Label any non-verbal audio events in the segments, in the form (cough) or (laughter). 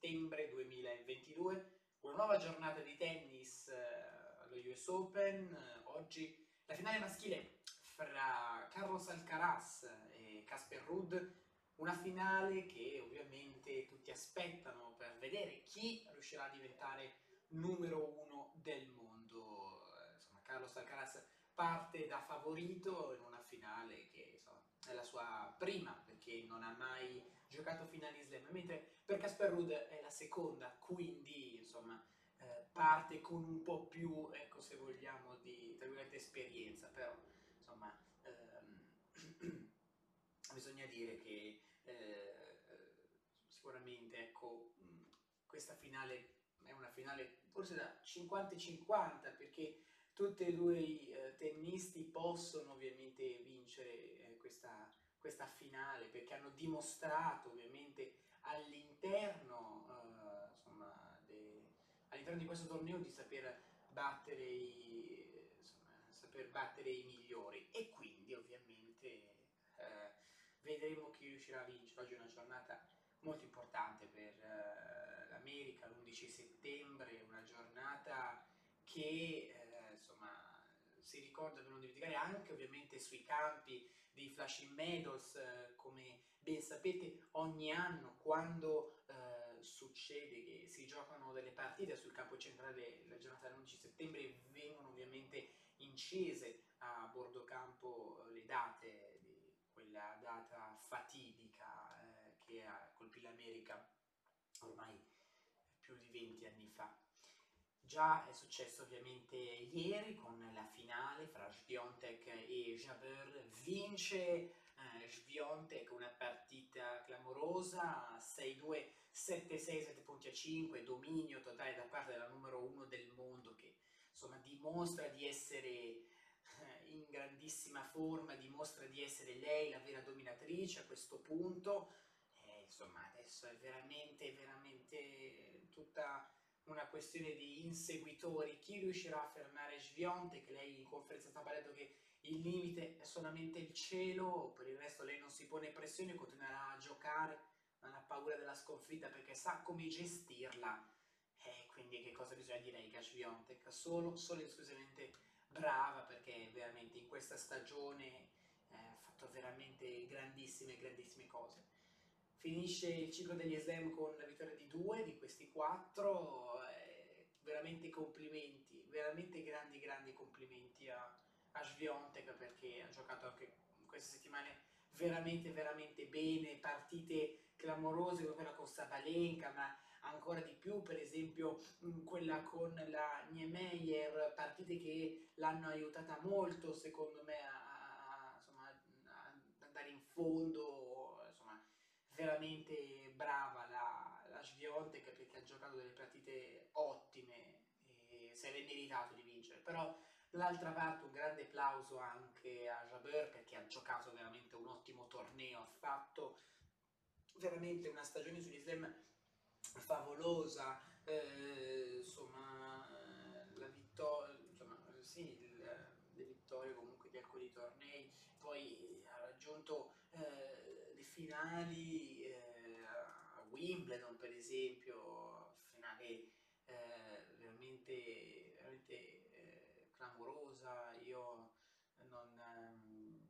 settembre 2022, una nuova giornata di tennis eh, allo US Open. Eh, oggi la finale maschile fra Carlos Alcaraz e Casper Ruud, una finale che ovviamente tutti aspettano per vedere chi riuscirà a diventare numero uno del mondo. Eh, insomma, Carlos Alcaraz parte da favorito in una finale che insomma, è la sua prima perché non ha mai giocato finali slam, mentre per Casper Ruud è la seconda, quindi insomma eh, parte con un po' più, ecco se vogliamo, di esperienza, però insomma ehm, (clears throat) bisogna dire che eh, sicuramente ecco questa finale è una finale forse da 50-50 perché tutti e due i eh, tennisti possono ovviamente vincere eh, questa, questa, finale perché hanno dimostrato ovviamente all'interno eh, all'interno di questo torneo di saper battere i, insomma, saper battere i migliori e quindi ovviamente eh, vedremo chi riuscirà a vincere. Oggi è una giornata molto importante per eh, l'America, l'11 settembre, una giornata che eh, insomma si ricorda per non dimenticare anche ovviamente sui campi dei Flushing Meadows, eh, come ben sapete ogni anno quando eh, succede che si giocano delle partite sul campo centrale la giornata dell'11 settembre vengono ovviamente incise a bordo campo le date di quella data fatidica eh, che colpì l'America ormai più di 20 anni fa. Già è successo ovviamente ieri con la finale fra Sviontek e Jabeur, vince eh, Sviontek una partita clamorosa, 6-2, 7-6, 7 punti a 5, dominio totale da parte della numero 1 del mondo che insomma dimostra di essere eh, in grandissima forma, dimostra di essere lei la vera dominatrice a questo punto, e, insomma adesso è veramente, veramente tutta una questione di inseguitori, chi riuscirà a fermare Svionte, che lei in conferenza stampa ha detto che il limite è solamente il cielo, per il resto lei non si pone pressione, continuerà a giocare, non ha paura della sconfitta perché sa come gestirla. E quindi che cosa bisogna dire ai Sviontek? Solo, solo esclusivamente brava perché veramente in questa stagione eh, ha fatto veramente grandissime, grandissime cose finisce il ciclo degli slam con la vittoria di due di questi quattro, eh, veramente complimenti, veramente grandi grandi complimenti a, a Sviontek perché ha giocato anche queste settimane veramente veramente bene, partite clamorose come quella con Sabalenka, ma ancora di più, per esempio quella con la Niemeyer, partite che l'hanno aiutata molto secondo me a, a, insomma, ad andare in fondo, veramente brava la, la Sviontek perché ha giocato delle partite ottime e si è meritato di vincere, però dall'altra parte un grande applauso anche a Jabeur perché ha giocato veramente un ottimo torneo, ha fatto veramente una stagione sugli slam favolosa, eh, insomma la vittoria, sì, le vittorie comunque di alcuni tornei, poi ha raggiunto finali eh, a Wimbledon per esempio, finale eh, veramente, veramente eh, clamorosa, io non, ehm,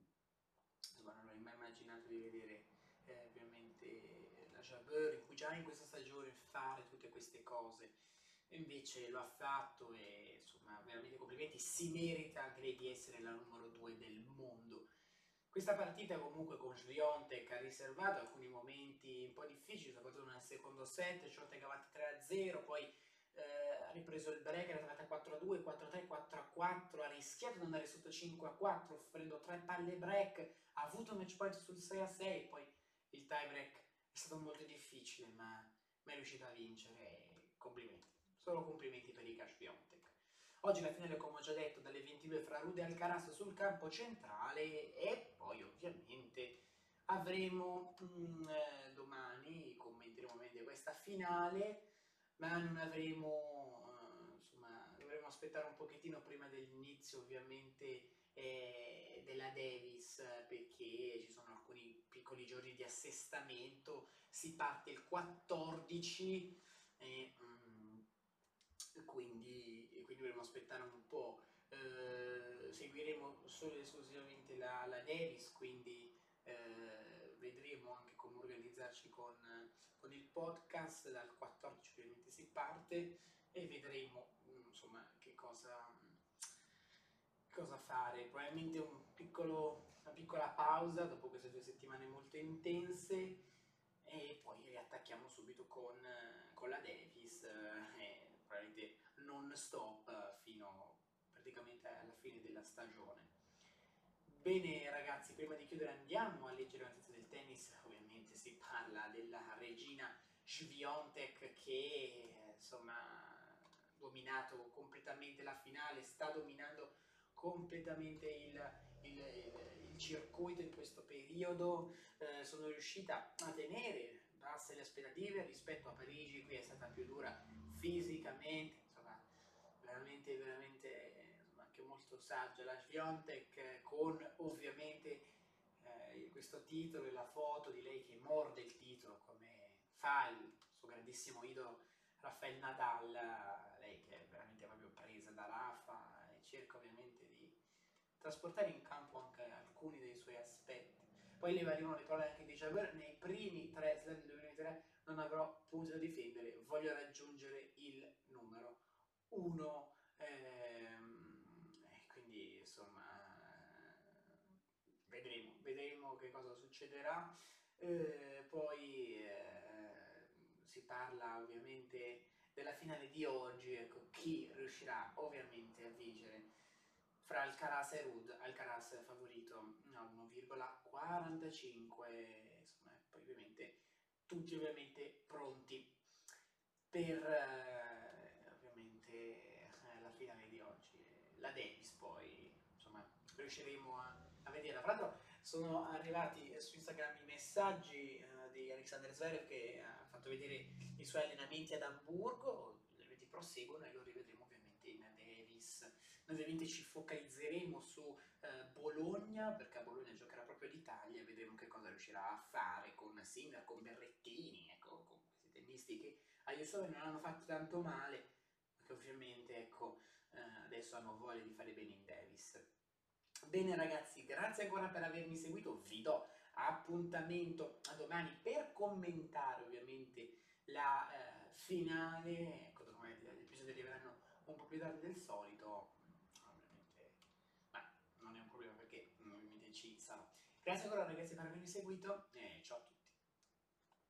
non avrei mai immaginato di vedere eh, ovviamente la Jabeur in cui già in questa stagione fare tutte queste cose. Invece lo ha fatto e insomma veramente complimenti, si merita anche lei di essere la numero 2 del mondo. Questa partita comunque con Sviontek ha riservato alcuni momenti un po' difficili, soprattutto nel secondo set, Sviontek avanti 3-0, poi eh, ha ripreso il break, era arrivata 4-2, 4-3, 4-4, ha rischiato di andare sotto 5-4 offrendo tre palle break, ha avuto un match point sul 6-6, poi il tie break è stato molto difficile ma, ma è riuscito a vincere, complimenti. Solo complimenti per i Cash Piontek. Oggi la finale, come ho già detto, dalle 22 fra Rude e Alcaraz sul campo centrale e poi ovviamente avremo mm, eh, domani, commenteremo ovviamente questa finale, ma non avremo, eh, insomma, dovremo aspettare un pochettino prima dell'inizio ovviamente eh, della Davis perché ci sono alcuni piccoli giorni di assestamento, si parte il 14 quindi dovremo aspettare un po'. Eh, seguiremo solo ed esclusivamente la, la Davis, quindi eh, vedremo anche come organizzarci con, con, il podcast. Dal 14 ovviamente si parte e vedremo insomma che cosa, cosa fare. Probabilmente un piccolo, una piccola pausa dopo queste due settimane molto intense e poi riattacchiamo subito con, con la Davis eh, non stop fino praticamente alla fine della stagione. Bene ragazzi, prima di chiudere andiamo a leggere la notizia del tennis, ovviamente si parla della regina Sviontek che insomma ha dominato completamente la finale, sta dominando completamente il, il, il, circuito in questo periodo, eh, sono riuscita a tenere basse le aspettative rispetto a Parigi, qui è stata più dura fisicamente, veramente veramente insomma, anche molto saggia la Sviontek con ovviamente eh, questo titolo e la foto di lei che morde il titolo come fa il suo grandissimo idolo Rafael Nadal, lei che è veramente proprio presa da Rafa e cerca ovviamente di trasportare in campo anche alcuni dei suoi aspetti. Poi le arrivano le parole anche di Jabber, nei primi tre slam del 2023 non avrò punti da difendere, voglio raggiungere il numero 1. Ehm, quindi insomma vedremo, vedremo che cosa succederà. Eh, poi eh, si parla ovviamente della finale di oggi, ecco, chi riuscirà ovviamente a vincere fra Alcaraz e Rud, Alcaraz favorito a 1,45, insomma, poi ovviamente tutti ovviamente pronti per eh, ovviamente eh, la finale di oggi. La Davis poi, insomma, riusciremo a, a vederla. Tra l'altro sono arrivati su Instagram i messaggi eh, di Alexander Zverev che ha fatto vedere i suoi allenamenti ad Amburgo, gli allenamenti proseguono e lo rivedremo ovviamente in Davis. Noi ovviamente ci focalizzeremo su eh, Bologna, perché a Bologna giocherà proprio l'Italia, e vedremo che cosa riuscirà a fare con Sinner, con Berrettini, ecco, con questi tennisti che agli Sloveni non hanno fatto tanto male, che ovviamente ecco, eh, adesso hanno voglia di fare bene in Davis. Bene ragazzi, grazie ancora per avermi seguito, vi do appuntamento a domani per commentare ovviamente la eh, finale, ecco, gli episodi arriveranno un po' più tardi del solito, ovviamente, ma non è un problema perché ovviamente ci sarà. Grazie ancora ragazzi per avermi seguito e ciao a tutti.